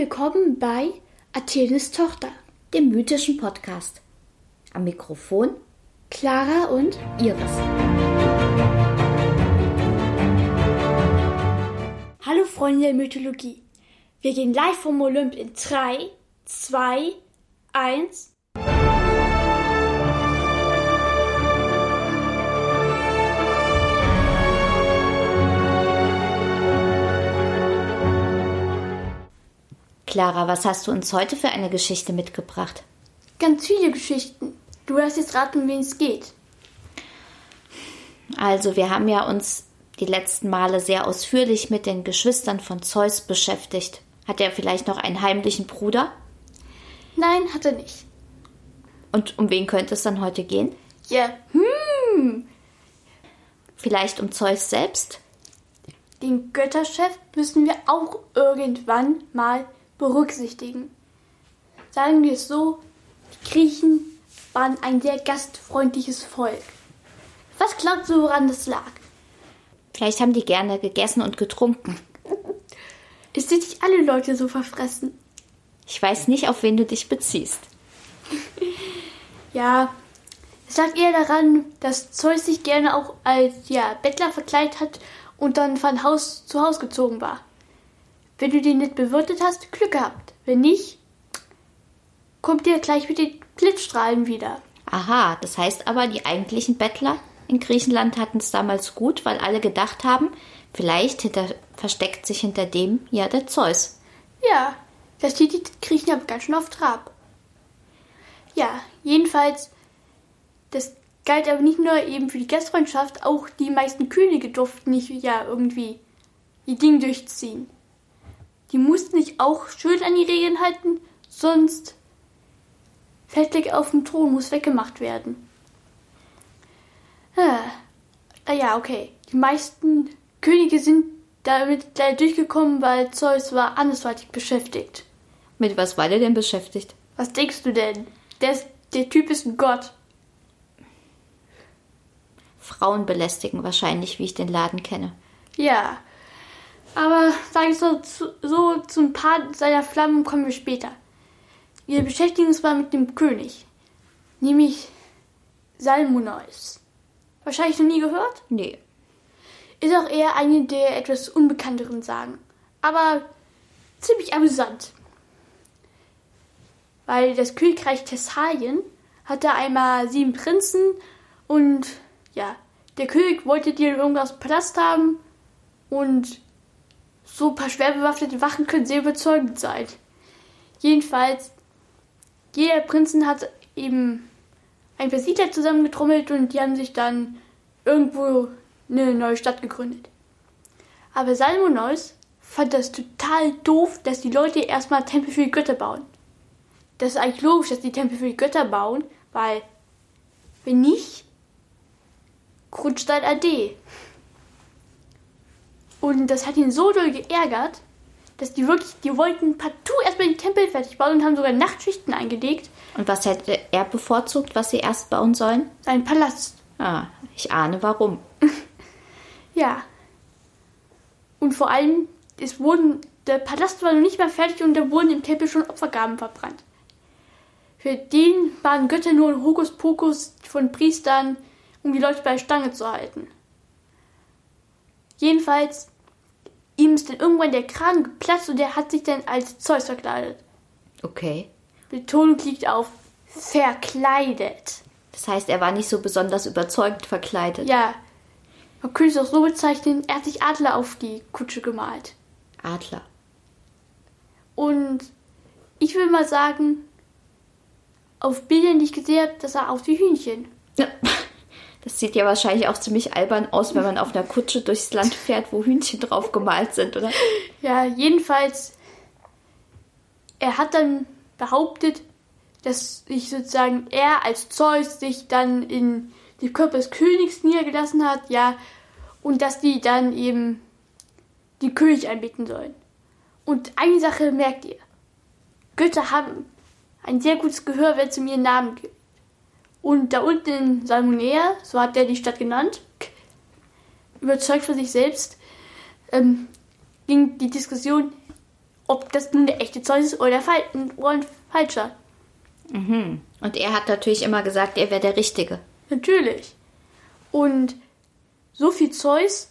willkommen bei Athenes Tochter, dem mythischen Podcast. Am Mikrofon Clara und Iris. Hallo Freunde der Mythologie. Wir gehen live vom Olymp in 3, 2, 1. Clara, was hast du uns heute für eine Geschichte mitgebracht? Ganz viele Geschichten. Du wirst jetzt raten, um wen es geht. Also, wir haben ja uns die letzten Male sehr ausführlich mit den Geschwistern von Zeus beschäftigt. Hat er vielleicht noch einen heimlichen Bruder? Nein, hat er nicht. Und um wen könnte es dann heute gehen? Ja, hm. Vielleicht um Zeus selbst? Den Götterchef müssen wir auch irgendwann mal berücksichtigen. Sagen wir es so, die Griechen waren ein sehr gastfreundliches Volk. Was glaubst du, woran das lag? Vielleicht haben die gerne gegessen und getrunken. Es sind nicht alle Leute so verfressen. Ich weiß nicht, auf wen du dich beziehst. Ja, es lag eher daran, dass Zeus sich gerne auch als ja, Bettler verkleidet hat und dann von Haus zu Haus gezogen war. Wenn du den nicht bewirtet hast, Glück gehabt. Wenn nicht, kommt dir gleich mit den Blitzstrahlen wieder. Aha, das heißt aber, die eigentlichen Bettler in Griechenland hatten es damals gut, weil alle gedacht haben, vielleicht hinter, versteckt sich hinter dem ja der Zeus. Ja, das steht die Griechen aber ganz schön auf Trab. Ja, jedenfalls, das galt aber nicht nur eben für die Gastfreundschaft, auch die meisten Könige durften nicht ja irgendwie ihr Ding durchziehen. Die mussten sich auch schön an die Regeln halten, sonst Fettleck auf dem Thron muss weggemacht werden. Ah, ja, okay. Die meisten Könige sind damit gleich durchgekommen, weil Zeus war andersweitig beschäftigt. Mit was war der denn beschäftigt? Was denkst du denn? Der, ist, der Typ ist ein Gott. Frauen belästigen wahrscheinlich, wie ich den Laden kenne. Ja, aber sage ich so, zu, so zum Paar seiner Flammen kommen wir später. Wir beschäftigen uns mal mit dem König, nämlich Salmoneus. Wahrscheinlich noch nie gehört? Nee. Ist auch eher eine der etwas unbekannteren Sagen. Aber ziemlich amüsant. Weil das Königreich Thessalien hatte einmal sieben Prinzen und ja, der König wollte die irgendwas Palast haben und so ein paar schwer bewaffnete Wachen können sehr überzeugend sein. Jedenfalls, jeder Prinzen hat eben ein paar Siedler zusammengetrommelt und die haben sich dann irgendwo eine neue Stadt gegründet. Aber Salmoneus fand das total doof, dass die Leute erstmal Tempel für die Götter bauen. Das ist eigentlich logisch, dass die Tempel für die Götter bauen, weil wenn nicht, Grundstein AD. Und das hat ihn so doll geärgert, dass die wirklich, die wollten partout erstmal den Tempel fertig bauen und haben sogar Nachtschichten eingelegt. Und was hätte er bevorzugt, was sie erst bauen sollen? Seinen Palast. Ah, ich ahne warum. ja. Und vor allem, es wurden, der Palast war noch nicht mal fertig und da wurden im Tempel schon Opfergaben verbrannt. Für den waren Götter nur ein Hokuspokus von Priestern, um die Leute bei der Stange zu halten. Jedenfalls, ihm ist dann irgendwann der Kragen geplatzt und er hat sich dann als Zeus verkleidet. Okay. Betonung liegt auf verkleidet. Das heißt, er war nicht so besonders überzeugend verkleidet. Ja. Man könnte es auch so bezeichnen, er hat sich Adler auf die Kutsche gemalt. Adler. Und ich will mal sagen, auf Bildern, die ich gesehen habe, das sah aus wie Hühnchen. Ja. Das sieht ja wahrscheinlich auch ziemlich albern aus, wenn man auf einer Kutsche durchs Land fährt, wo Hühnchen drauf gemalt sind, oder? Ja, jedenfalls, er hat dann behauptet, dass sich sozusagen er als Zeus sich dann in die Körper des Königs niedergelassen hat, ja, und dass die dann eben die König anbeten sollen. Und eine Sache merkt ihr. Götter haben ein sehr gutes Gehör, wenn es um ihren Namen geht. Und da unten in Salmonea, so hat er die Stadt genannt, überzeugt von sich selbst, ähm, ging die Diskussion, ob das nun der echte Zeus ist oder, der Fal oder ein falscher. Und er hat natürlich immer gesagt, er wäre der Richtige. Natürlich. Und so viel Zeus,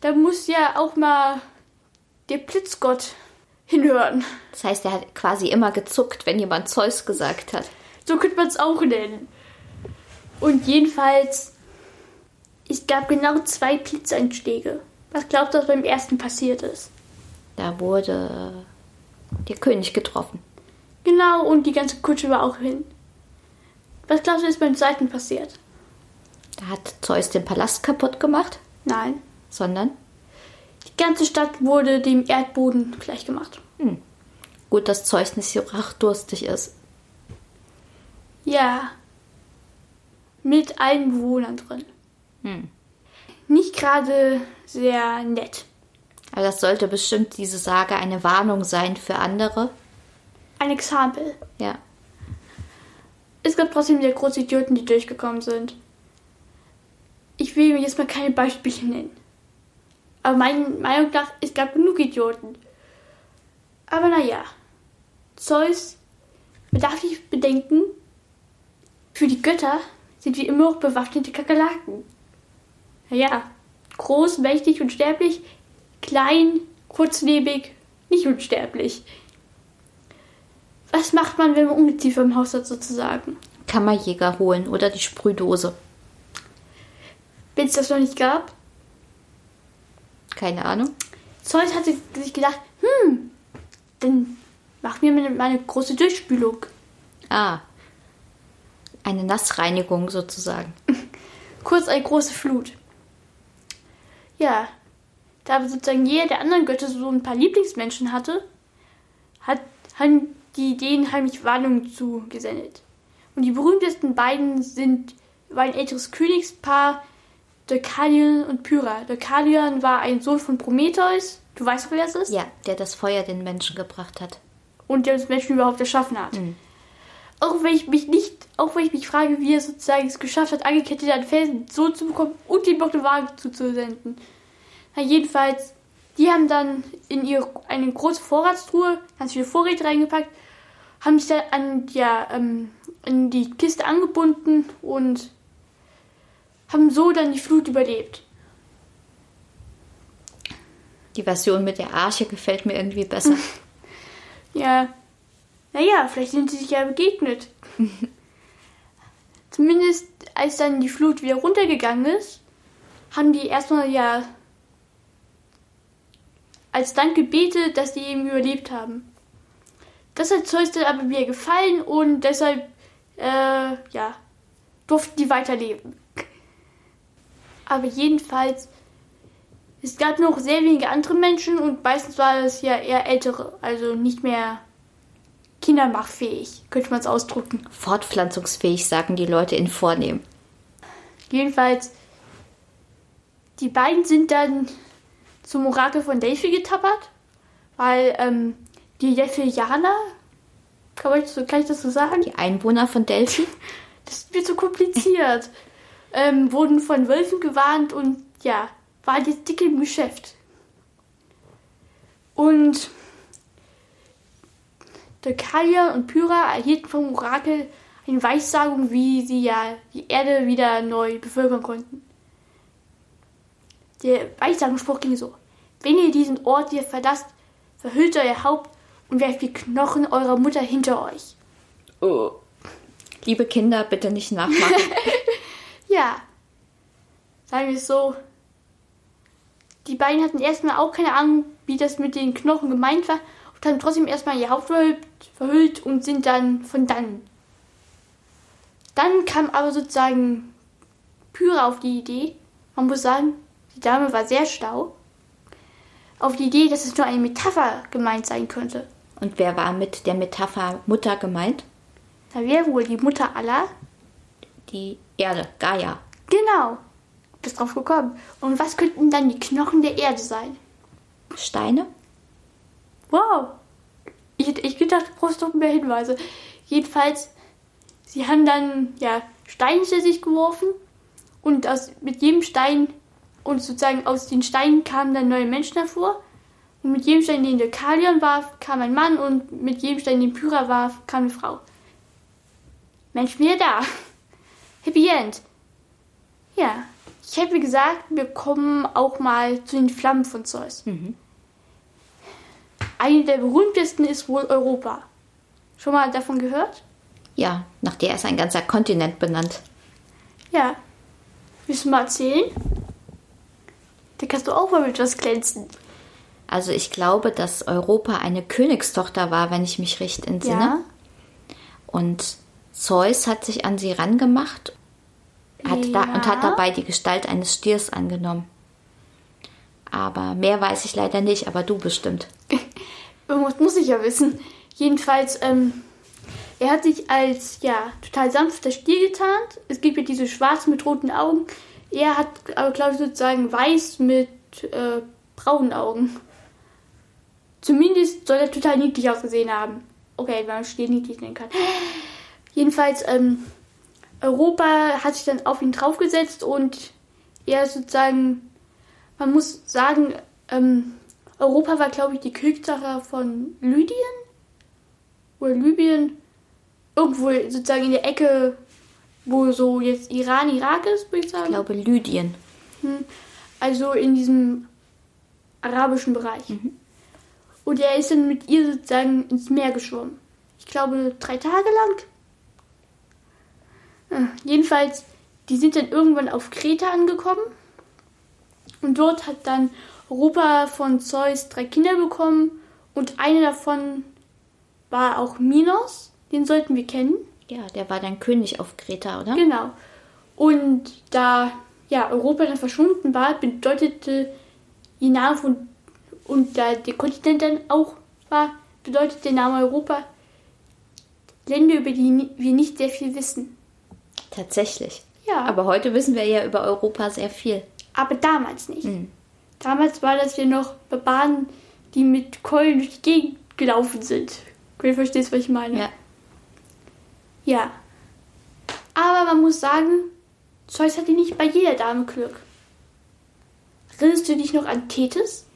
da muss ja auch mal der Blitzgott hinhören. Das heißt, er hat quasi immer gezuckt, wenn jemand Zeus gesagt hat. So könnte man es auch nennen. Und jedenfalls, es gab genau zwei Blitzeinschläge. Was glaubst du, was beim ersten passiert ist? Da wurde der König getroffen. Genau, und die ganze Kutsche war auch hin. Was glaubst du, ist beim zweiten passiert? Da hat Zeus den Palast kaputt gemacht, Nein. sondern Die ganze Stadt wurde dem Erdboden gleichgemacht. gut, dass Zeus nicht so rachdurstig ist. Ja. Mit allen Bewohnern drin. Hm. Nicht gerade sehr nett. Aber das sollte bestimmt diese Sage eine Warnung sein für andere. Ein Exempel. Ja. Es gab trotzdem sehr große Idioten, die durchgekommen sind. Ich will mir jetzt mal keine Beispiele nennen. Aber meiner Meinung nach, es gab genug Idioten. Aber naja. Zeus bedarf ich bedenken, für die Götter sind wir immer noch bewaffnete Kakerlaken. Naja, groß, mächtig, unsterblich, klein, kurzlebig, nicht unsterblich. Was macht man, wenn man Ungeziefer im Haus hat, sozusagen? Kammerjäger holen oder die Sprühdose. Wenn es das noch nicht gab, Keine Ahnung. Zeus hatte sich gedacht, hm, dann machen wir mal eine, mal eine große Durchspülung. Ah. Eine Nassreinigung sozusagen. Kurz eine große Flut. Ja, da sozusagen jeder der anderen Götter so ein paar Lieblingsmenschen hatte, hat, haben die denen heimlich Warnungen zugesendet. Und die berühmtesten beiden sind, war ein älteres Königspaar, Deukalion und Pyrrha. Deukalion war ein Sohn von Prometheus, du weißt, wer das ist? Ja, der das Feuer den Menschen gebracht hat. und der uns Menschen überhaupt erschaffen hat. Auch wenn ich mich nicht, auch wenn ich mich frage, wie er sozusagen es geschafft hat, angekettet an Felsen so zu bekommen und ihm noch eine Waage zuzusenden. Na, jedenfalls, die haben dann in ihre eine große Vorratstruhe ganz viele Vorräte reingepackt, haben sich dann an, ja, ähm, in die Kiste angebunden und haben so dann die Flut überlebt. Die Version mit der Arche gefällt mir irgendwie besser. Ja, naja, vielleicht sind sie sich ja begegnet. Zumindest als dann die Flut wieder runtergegangen ist, haben die erstmal ja als Dank gebetet, dass die eben überlebt haben. Das hat Zeus dann aber wieder gefallen und deshalb, äh, ja, durften die weiterleben. Aber jedenfalls, es gab noch sehr wenige andere Menschen und meistens war es ja eher ältere, also nicht mehr kindermachfähig, könnte man es ausdrücken. Fortpflanzungsfähig, sagen die Leute in Vornehm. Jedenfalls, die beiden sind dann zum Orakel von Delphi getappert, weil ähm, die Delphianer, kann, ich so, kann ich das so sagen? Die Einwohner von Delphi. Das wird so kompliziert. ähm, wurden von Wölfen gewarnt und ja, waren jetzt dick im Geschäft. Und Deucalion und Pyrrha erhielten vom Orakel eine Weissagung, wie sie ja die Erde wieder neu bevölkern konnten. Der Weissagungsspruch ging so: Wenn ihr diesen Ort hier verlasst, verhüllt euer Haupt und werft die Knochen eurer Mutter hinter euch. Oh. Liebe Kinder, bitte nicht nachmachen. Ja, sagen wir es so. Die beiden hatten erstmal auch keine Ahnung, wie das mit den Knochen gemeint war haben trotzdem erstmal ihr Haupt verhüllt, verhüllt und sind dann von dann. Dann kam aber sozusagen Pyra auf die Idee, man muss sagen, die Dame war sehr schlau, auf die Idee, dass es nur eine Metapher gemeint sein könnte. Und wer war mit der Metapher Mutter gemeint? Da wäre wohl die Mutter aller Die Erde, Gaia. Genau. Bist drauf gekommen. Und was könnten dann die Knochen der Erde sein? Steine? Wow. Ich, ich gedacht, du brauchst noch mehr Hinweise. Jedenfalls, sie haben dann ja Steine zu sich geworfen und aus, mit jedem Stein und sozusagen aus den Steinen kamen dann neue Menschen hervor Und mit jedem Stein, den der Kalion warf, kam ein Mann und mit jedem Stein, den Pyra warf, kam eine Frau. Mensch, mir da. Happy End. Ja, ich hätte gesagt, wir kommen auch mal zu den Flammen von Zeus. Eine der berühmtesten ist wohl Europa. Schon mal davon gehört? Ja, nach der ist ein ganzer Kontinent benannt. Ja. Willst du mal erzählen? Da kannst du auch mal mit was glänzen. Also ich glaube, dass Europa eine Königstochter war, wenn ich mich recht entsinne. Ja. Und Zeus hat sich an sie rangemacht hat da, und hat Ja. dabei die Gestalt eines Stiers angenommen. Aber mehr weiß ich leider nicht, aber du bestimmt. Irgendwas muss ich ja wissen. Jedenfalls, ähm, er hat sich als, ja, total sanfter Stier getarnt. Es gibt ja diese schwarz mit roten Augen. Er hat, aber glaube ich, sozusagen weiß mit äh, braunen Augen. Zumindest soll er total niedlich ausgesehen haben. Okay, wenn man Stier niedlich nennen kann. Jedenfalls, ähm, Europa hat sich dann auf ihn draufgesetzt und er sozusagen, man muss sagen, ähm, Europa war, glaube ich, die Königssache von Lydien oder Libyen. Irgendwo sozusagen in der Ecke, wo so jetzt Iran, Irak ist, würde ich sagen. Ich glaube Lydien. Also in diesem arabischen Bereich. Und er ist dann mit ihr sozusagen ins Meer geschwommen. Ich glaube, drei Tage lang. Äh, jedenfalls, die sind dann irgendwann auf Kreta angekommen. Und dort hat dann Europa von Zeus drei Kinder bekommen. Und eine davon war auch Minos. Den sollten wir kennen. Ja, der war dann König auf Kreta, oder? Genau. Und da ja, Europa dann verschwunden war, bedeutete ihr Name von, und da der Kontinent dann auch war, bedeutet der Name Europa Länder, über die wir nicht sehr viel wissen. Tatsächlich. Ja. Aber heute wissen wir ja über Europa sehr viel. Aber damals nicht. Damals war das ja noch Barbaren, die mit Keulen durch die Gegend gelaufen sind. Du verstehst, was ich meine? Ja. Ja. Aber man muss sagen, Zeus hatte nicht bei jeder Dame Glück. Erinnerst du dich noch an Tethys?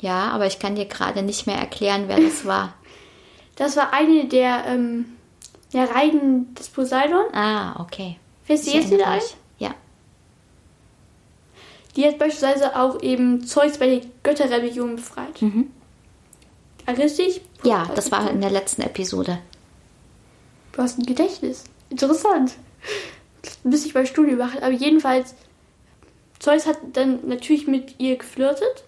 Ja, aber ich kann dir gerade nicht mehr erklären, wer das war. Das war eine der, ähm, der Reigen des Poseidon. Ah, okay. Dir Ich jetzt wieder ein? Die hat beispielsweise auch eben Zeus bei der Götterrebellion befreit. Du dich? Ja, das war in der letzten Episode. Du hast ein Gedächtnis. Interessant. Müsste ich bei Studie machen. Aber jedenfalls, Zeus hat dann natürlich mit ihr geflirtet.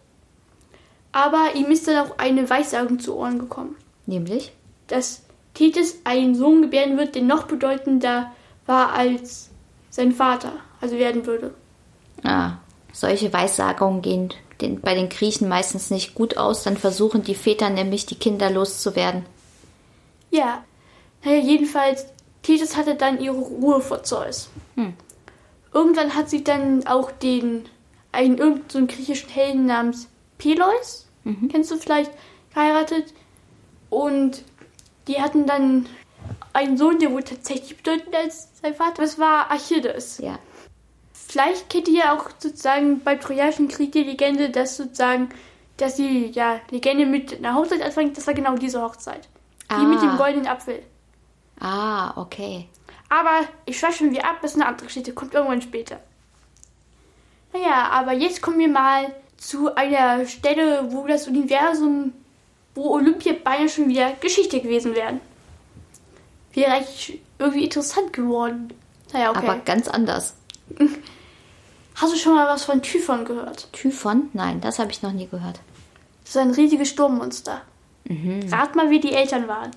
Aber ihm ist dann auch eine Weissagung zu Ohren gekommen. Nämlich? Dass Tethys einen Sohn gebären wird, der noch bedeutender war als sein Vater, also werden würde. Ah, solche Weissagungen gehen den, bei den Griechen meistens nicht gut aus. Dann versuchen die Väter nämlich, die Kinder loszuwerden. Ja. Naja, jedenfalls, Tethys hatte dann ihre Ruhe vor Zeus. Irgendwann hat sie dann auch den, einen irgendeinen so einen griechischen Helden namens Peleus, kennst du vielleicht, geheiratet. Und die hatten dann einen Sohn, der wohl tatsächlich bedeutender als sein Vater. Das war Achilles. Ja. Vielleicht kennt ihr ja auch sozusagen beim Trojanischen Krieg die Legende, dass sozusagen, dass die ja, Legende mit einer Hochzeit anfängt. Das war genau diese Hochzeit. Die Ah. mit dem goldenen Apfel. Ah, okay. Aber ich schweife schon wieder ab, das ist eine andere Geschichte, kommt irgendwann später. Naja, aber jetzt kommen wir mal zu einer Stelle, wo das Universum, wo Olympia beinahe schon wieder Geschichte gewesen wären. Wäre eigentlich irgendwie interessant geworden. Naja, okay. Aber ganz anders. Hast du schon mal was von Typhon gehört? Typhon? Nein, das habe ich noch nie gehört. Das ist ein riesiges Sturmmonster. Mhm. Rat mal, wie die Eltern waren.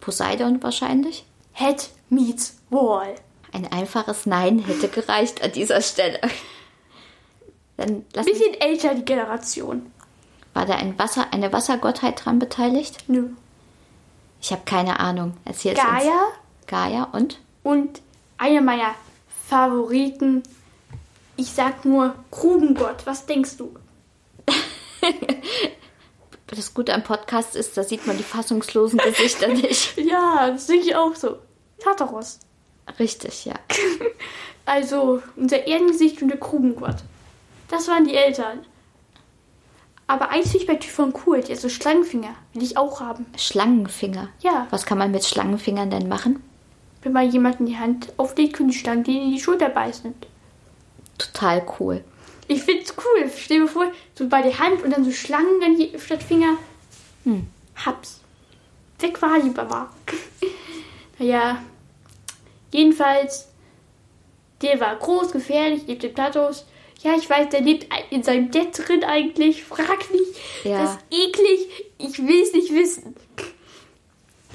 Poseidon wahrscheinlich? Head meets Wall. Ein einfaches Nein hätte gereicht an dieser Stelle. Dann lass mich, Bisschen älter die Generation. war da ein Wasser, eine Wassergottheit dran beteiligt? Nö. Ich habe keine Ahnung. Erzähl's uns. Gaia Gaia und? und einer meiner Favoriten. Ich sag nur Grubengott. Was denkst du? Das Gute am Podcast ist, da sieht man die fassungslosen Gesichter nicht. Ja, das denke ich auch so. Tartaros. Richtig, ja. Also unser Erdengesicht und der Grubengott. Das waren die Eltern. Aber ich bei Typhon cool, der hat so Schlangenfinger. Will ich auch haben. Schlangenfinger. Ja. Was kann man mit Schlangenfingern denn machen? Wenn man jemanden die Hand auflegt, können die Schlangen den in die Schulter beißen. Total cool. Ich find's cool. Stell dir vor, so bei der Hand und dann so Schlangen dann hier statt Finger. Hm. Hab's. Weg war die Baba. naja. Jedenfalls, der war groß, gefährlich, lebte im Platos. Ja, ich weiß, der lebt in seinem Bett drin eigentlich. Frag nicht. Ja. Das ist eklig. Ich will's nicht wissen.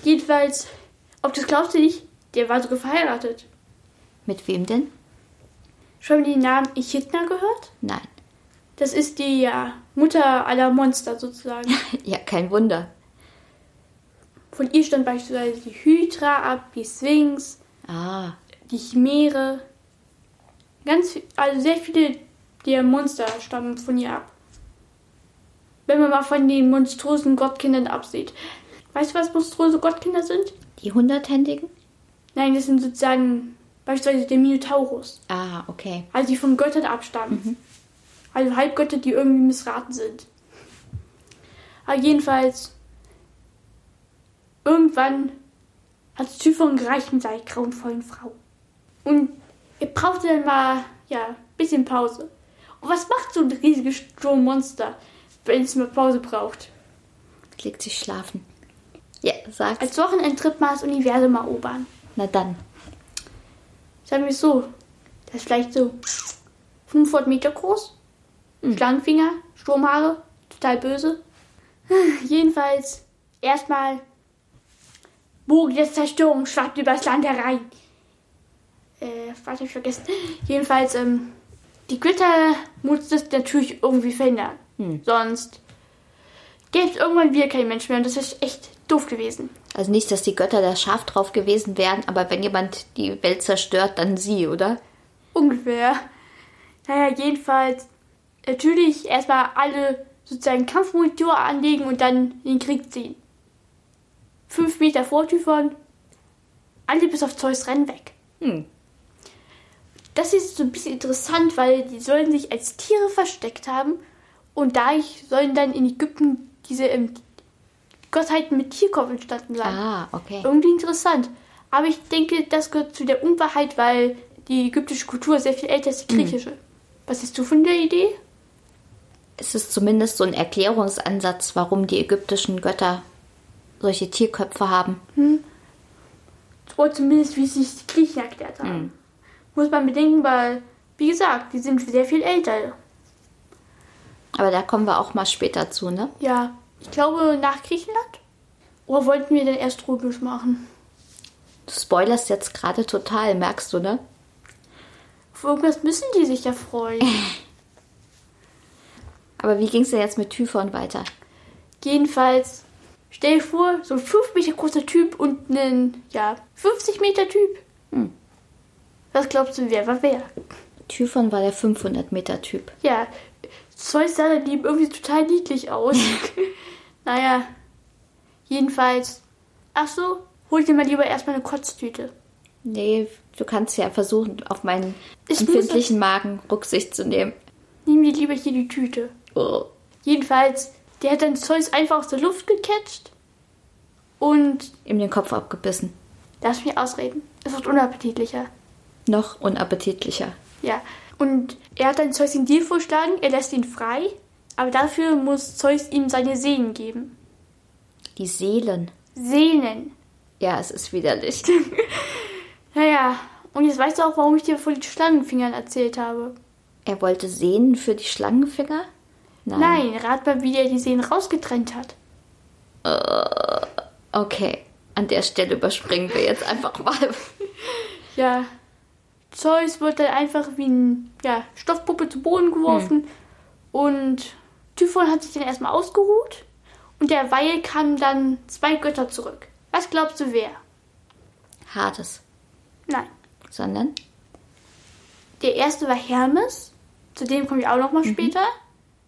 Jedenfalls, ob das glaubst du nicht, der war sogar verheiratet. Mit wem denn? Schon den Namen Echidna gehört? Nein. Das ist die ja, Mutter aller Monster sozusagen. Ja, kein Wunder. Von ihr stammt beispielsweise die Hydra ab, die Sphinx, Ah, die Chimäre. Ganz, also sehr viele der Monster stammen von ihr ab. Wenn man mal von den monströsen Gottkindern absieht. Weißt du, was monströse Gottkinder sind? die Hunderthändigen? Nein, das sind sozusagen beispielsweise der Minotaurus. Ah, okay. Also die von Göttern abstammen. Also Halbgötter, die irgendwie missraten sind. Aber jedenfalls, irgendwann hat Typhon gereicht mit seiner grauenvollen Frau. Und er brauchte dann mal, ja, ein bisschen Pause. Und was macht so ein riesiges Sturmmonster, wenn es mal Pause braucht? Legt sich schlafen. Ja, sag's. Als Wochenendtrip mal das Universum erobern. Na dann. Sagen wir es so, das ist vielleicht so 500 Meter groß. Schlangenfinger, Sturmhaare, total böse. Jedenfalls, erstmal, Bogen der Zerstörung schwappt übers Land herein. Äh, was hab ich vergessen? Jedenfalls, ähm, die Götter muss das natürlich irgendwie verhindern. Sonst gäbe es irgendwann wieder keinen Menschen mehr und das ist echt doof gewesen. Also nicht, dass die Götter da scharf drauf gewesen wären, aber wenn jemand die Welt zerstört, dann sie, oder? Ungefähr. Naja, jedenfalls natürlich erstmal alle sozusagen Kampfmunition anlegen und dann in den Krieg ziehen. Fünf Meter vor Typhon, alle bis auf Zeus rennen weg. Hm. Das ist so ein bisschen interessant, weil die sollen sich als Tiere versteckt haben und dadurch sollen dann in Ägypten diese ähm, Gottheiten mit Tierkopf entstanden sein. Ah, okay. Irgendwie interessant. Aber ich denke, das gehört zu der Unwahrheit, weil die ägyptische Kultur sehr viel älter ist als die griechische. Was hast du von der Idee? Es ist zumindest so ein Erklärungsansatz, warum die ägyptischen Götter solche Tierköpfe haben. Oder zumindest, wie sich die Griechen erklärt haben. Muss man bedenken, weil, wie gesagt, die sind sehr viel älter. Aber da kommen wir auch mal später zu, ne? Ja, ich glaube nach Griechenland. Oder wollten wir denn erst römisch machen? Du spoilerst jetzt gerade total, merkst du, ne? Auf irgendwas müssen die sich ja freuen. Aber wie ging's denn jetzt mit Typhon weiter? Jedenfalls, stell dir vor, so ein 5 Meter großer Typ und ein, ja, 50 Meter Typ. Was glaubst du, wer war wer? Typhon war der 500-Meter-Typ. Ja, Zeus sah dann eben irgendwie total niedlich aus. naja, jedenfalls. Ach so, hol dir mal lieber erstmal eine Kotztüte. Nee, du kannst ja versuchen, auf meinen Ich empfindlichen Magen Rücksicht zu nehmen. Nimm dir lieber hier die Tüte. Oh. Jedenfalls, der hat dann Zeus einfach aus der Luft gecatcht. Und Ihm den Kopf abgebissen. lass mich ausreden. Es wird unappetitlicher. Noch unappetitlicher. Ja. Und er hat dann Zeus den Deal vorschlagen, er lässt ihn frei. Aber dafür muss Zeus ihm seine Sehnen geben. Die Seelen. Sehnen. Ja, es ist widerlich. Naja, und jetzt weißt du auch, warum ich dir von den Schlangenfingern erzählt habe. Er wollte Sehnen für die Schlangenfinger? Nein, rat mal, wie er die Sehnen rausgetrennt hat. Okay, an der Stelle überspringen wir jetzt einfach mal. Ja, Zeus wird dann einfach wie ein ja, Stoffpuppe zu Boden geworfen. Und Typhon hat sich dann erstmal ausgeruht. Und derweil kamen dann zwei Götter zurück. Was glaubst du, wer? Hades. Nein. Sondern? Der erste war Hermes. Zu dem komme ich auch noch mal später.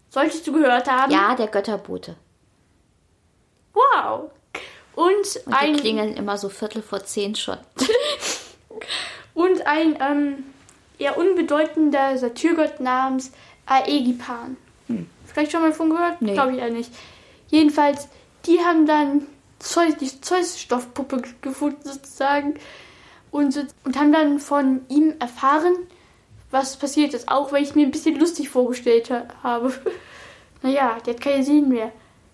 Solltest du gehört haben. Ja, der Götterbote. Wow. Und, Und die ein, klingeln immer so Viertel vor zehn schon. und ein ähm, eher unbedeutender Satyrgott namens Aegipan. Vielleicht schon mal von gehört? Nee. Glaube ich ja nicht. Jedenfalls, die haben dann Zeus, die Zeus-Stoffpuppe gefunden sozusagen und, und haben dann von ihm erfahren, was passiert ist. Auch weil ich mir ein bisschen lustig vorgestellt ha- habe. naja, der hat keine Sehnen mehr.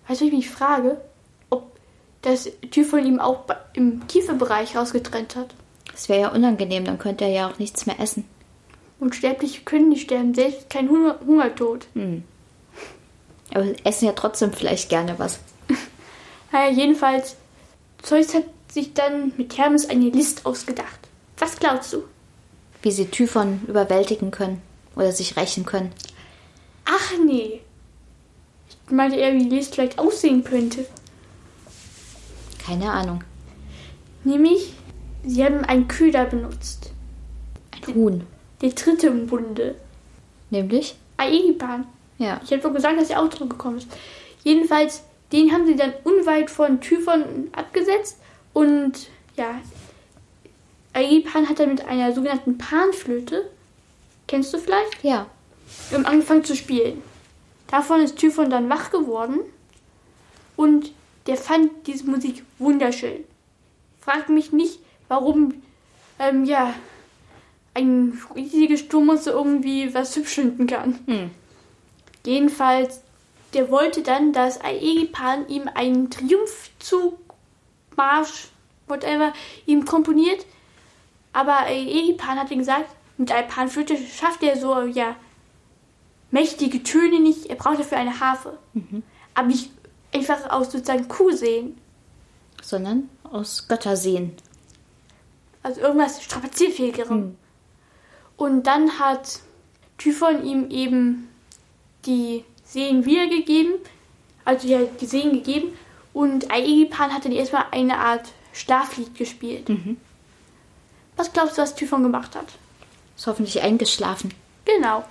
Weißt du, ich mich frage? Ob das Tür von ihm auch im Kieferbereich rausgetrennt hat. Das wäre ja unangenehm, dann könnte er ja auch nichts mehr essen. Unsterbliche können nicht sterben, selbst kein Hunger Hungertod. Aber essen ja trotzdem vielleicht gerne was. Naja, jedenfalls, Zeus hat sich dann mit Hermes eine List ausgedacht. Was glaubst du? Wie sie Typhon überwältigen können oder sich rächen können. Ach nee. Ich meinte eher, wie die List vielleicht aussehen könnte. Keine Ahnung. Nämlich, sie haben einen Köder benutzt. Ein Huhn. Der dritte im Bunde. Nämlich? Aegipan. Ja. Ich hätte wohl gesagt, dass der auch drin gekommen ist. Jedenfalls, den haben sie dann unweit von Typhon abgesetzt. Und ja, Aegipan hat dann mit einer sogenannten Panflöte, kennst du vielleicht? Ja. ähm, angefangen zu spielen. Davon ist Typhon dann wach geworden und der fand diese Musik wunderschön. Fragt mich nicht, warum ähm, ja ein riesiges Sturmmonster irgendwie was hübsch finden kann. Hm. Jedenfalls, der wollte dann, dass Aegipan ihm einen Triumphzug, Marsch, whatever, ihm komponiert. Aber Aegipan hat ihm gesagt, mit einer Panflöte schafft er so, ja, mächtige Töne nicht. Er braucht dafür eine Harfe. Aber nicht einfach aus sozusagen Kuh sehen. Sondern aus Götterseen. Also irgendwas strapazierfähigerem. Und dann hat Typhon ihm eben die Seen wiedergegeben, also ja, die Seen gegeben. Und Aegipan hat dann erstmal eine Art Schlaflied gespielt. Was glaubst du, was Typhon gemacht hat? Ist hoffentlich eingeschlafen. Genau.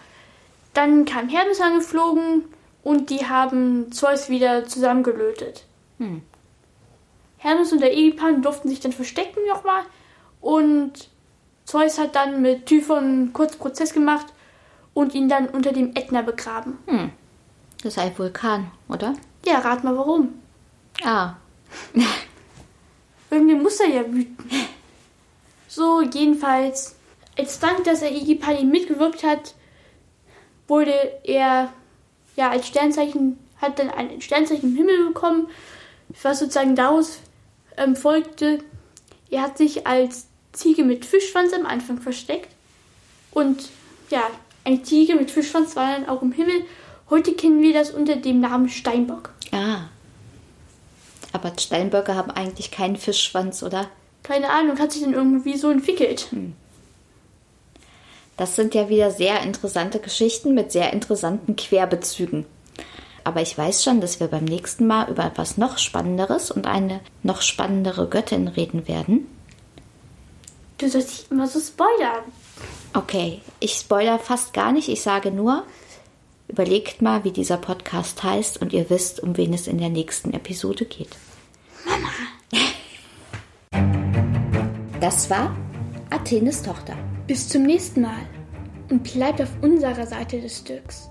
Dann kam Hermes angeflogen und die haben Zeus wieder zusammengelötet. Hm. Hermes und der Aegipan durften sich dann verstecken nochmal und Zeus hat dann mit Typhon kurz Prozess gemacht und ihn dann unter dem Ätna begraben. Hm. Das ist ein Vulkan, oder? Ja, rat mal warum. Ah. Irgendwie muss er ja wüten. So, jedenfalls, als Dank, dass er Aegipan ihm mitgewirkt hat, wurde er ja als Sternzeichen, hat dann ein Sternzeichen im Himmel bekommen, was sozusagen daraus ähm, folgte. Er hat sich als Ziege mit Fischschwanz am Anfang versteckt. Und ja, eine Ziege mit Fischschwanz war dann auch im Himmel. Heute kennen wir das unter dem Namen Steinbock. Ah. Aber Steinböcke haben eigentlich keinen Fischschwanz, oder? Keine Ahnung, hat sich dann irgendwie so entwickelt. Das sind ja wieder sehr interessante Geschichten mit sehr interessanten Querbezügen. Aber ich weiß schon, dass wir beim nächsten Mal über etwas noch Spannenderes und eine noch spannendere Göttin reden werden. Du sollst nicht immer so spoilern. Okay, ich spoiler fast gar nicht. Ich sage nur, überlegt mal, wie dieser Podcast heißt und ihr wisst, um wen es in der nächsten Episode geht. Mama! Das war Athenes Tochter. Bis zum nächsten Mal und bleibt auf unserer Seite des Stücks.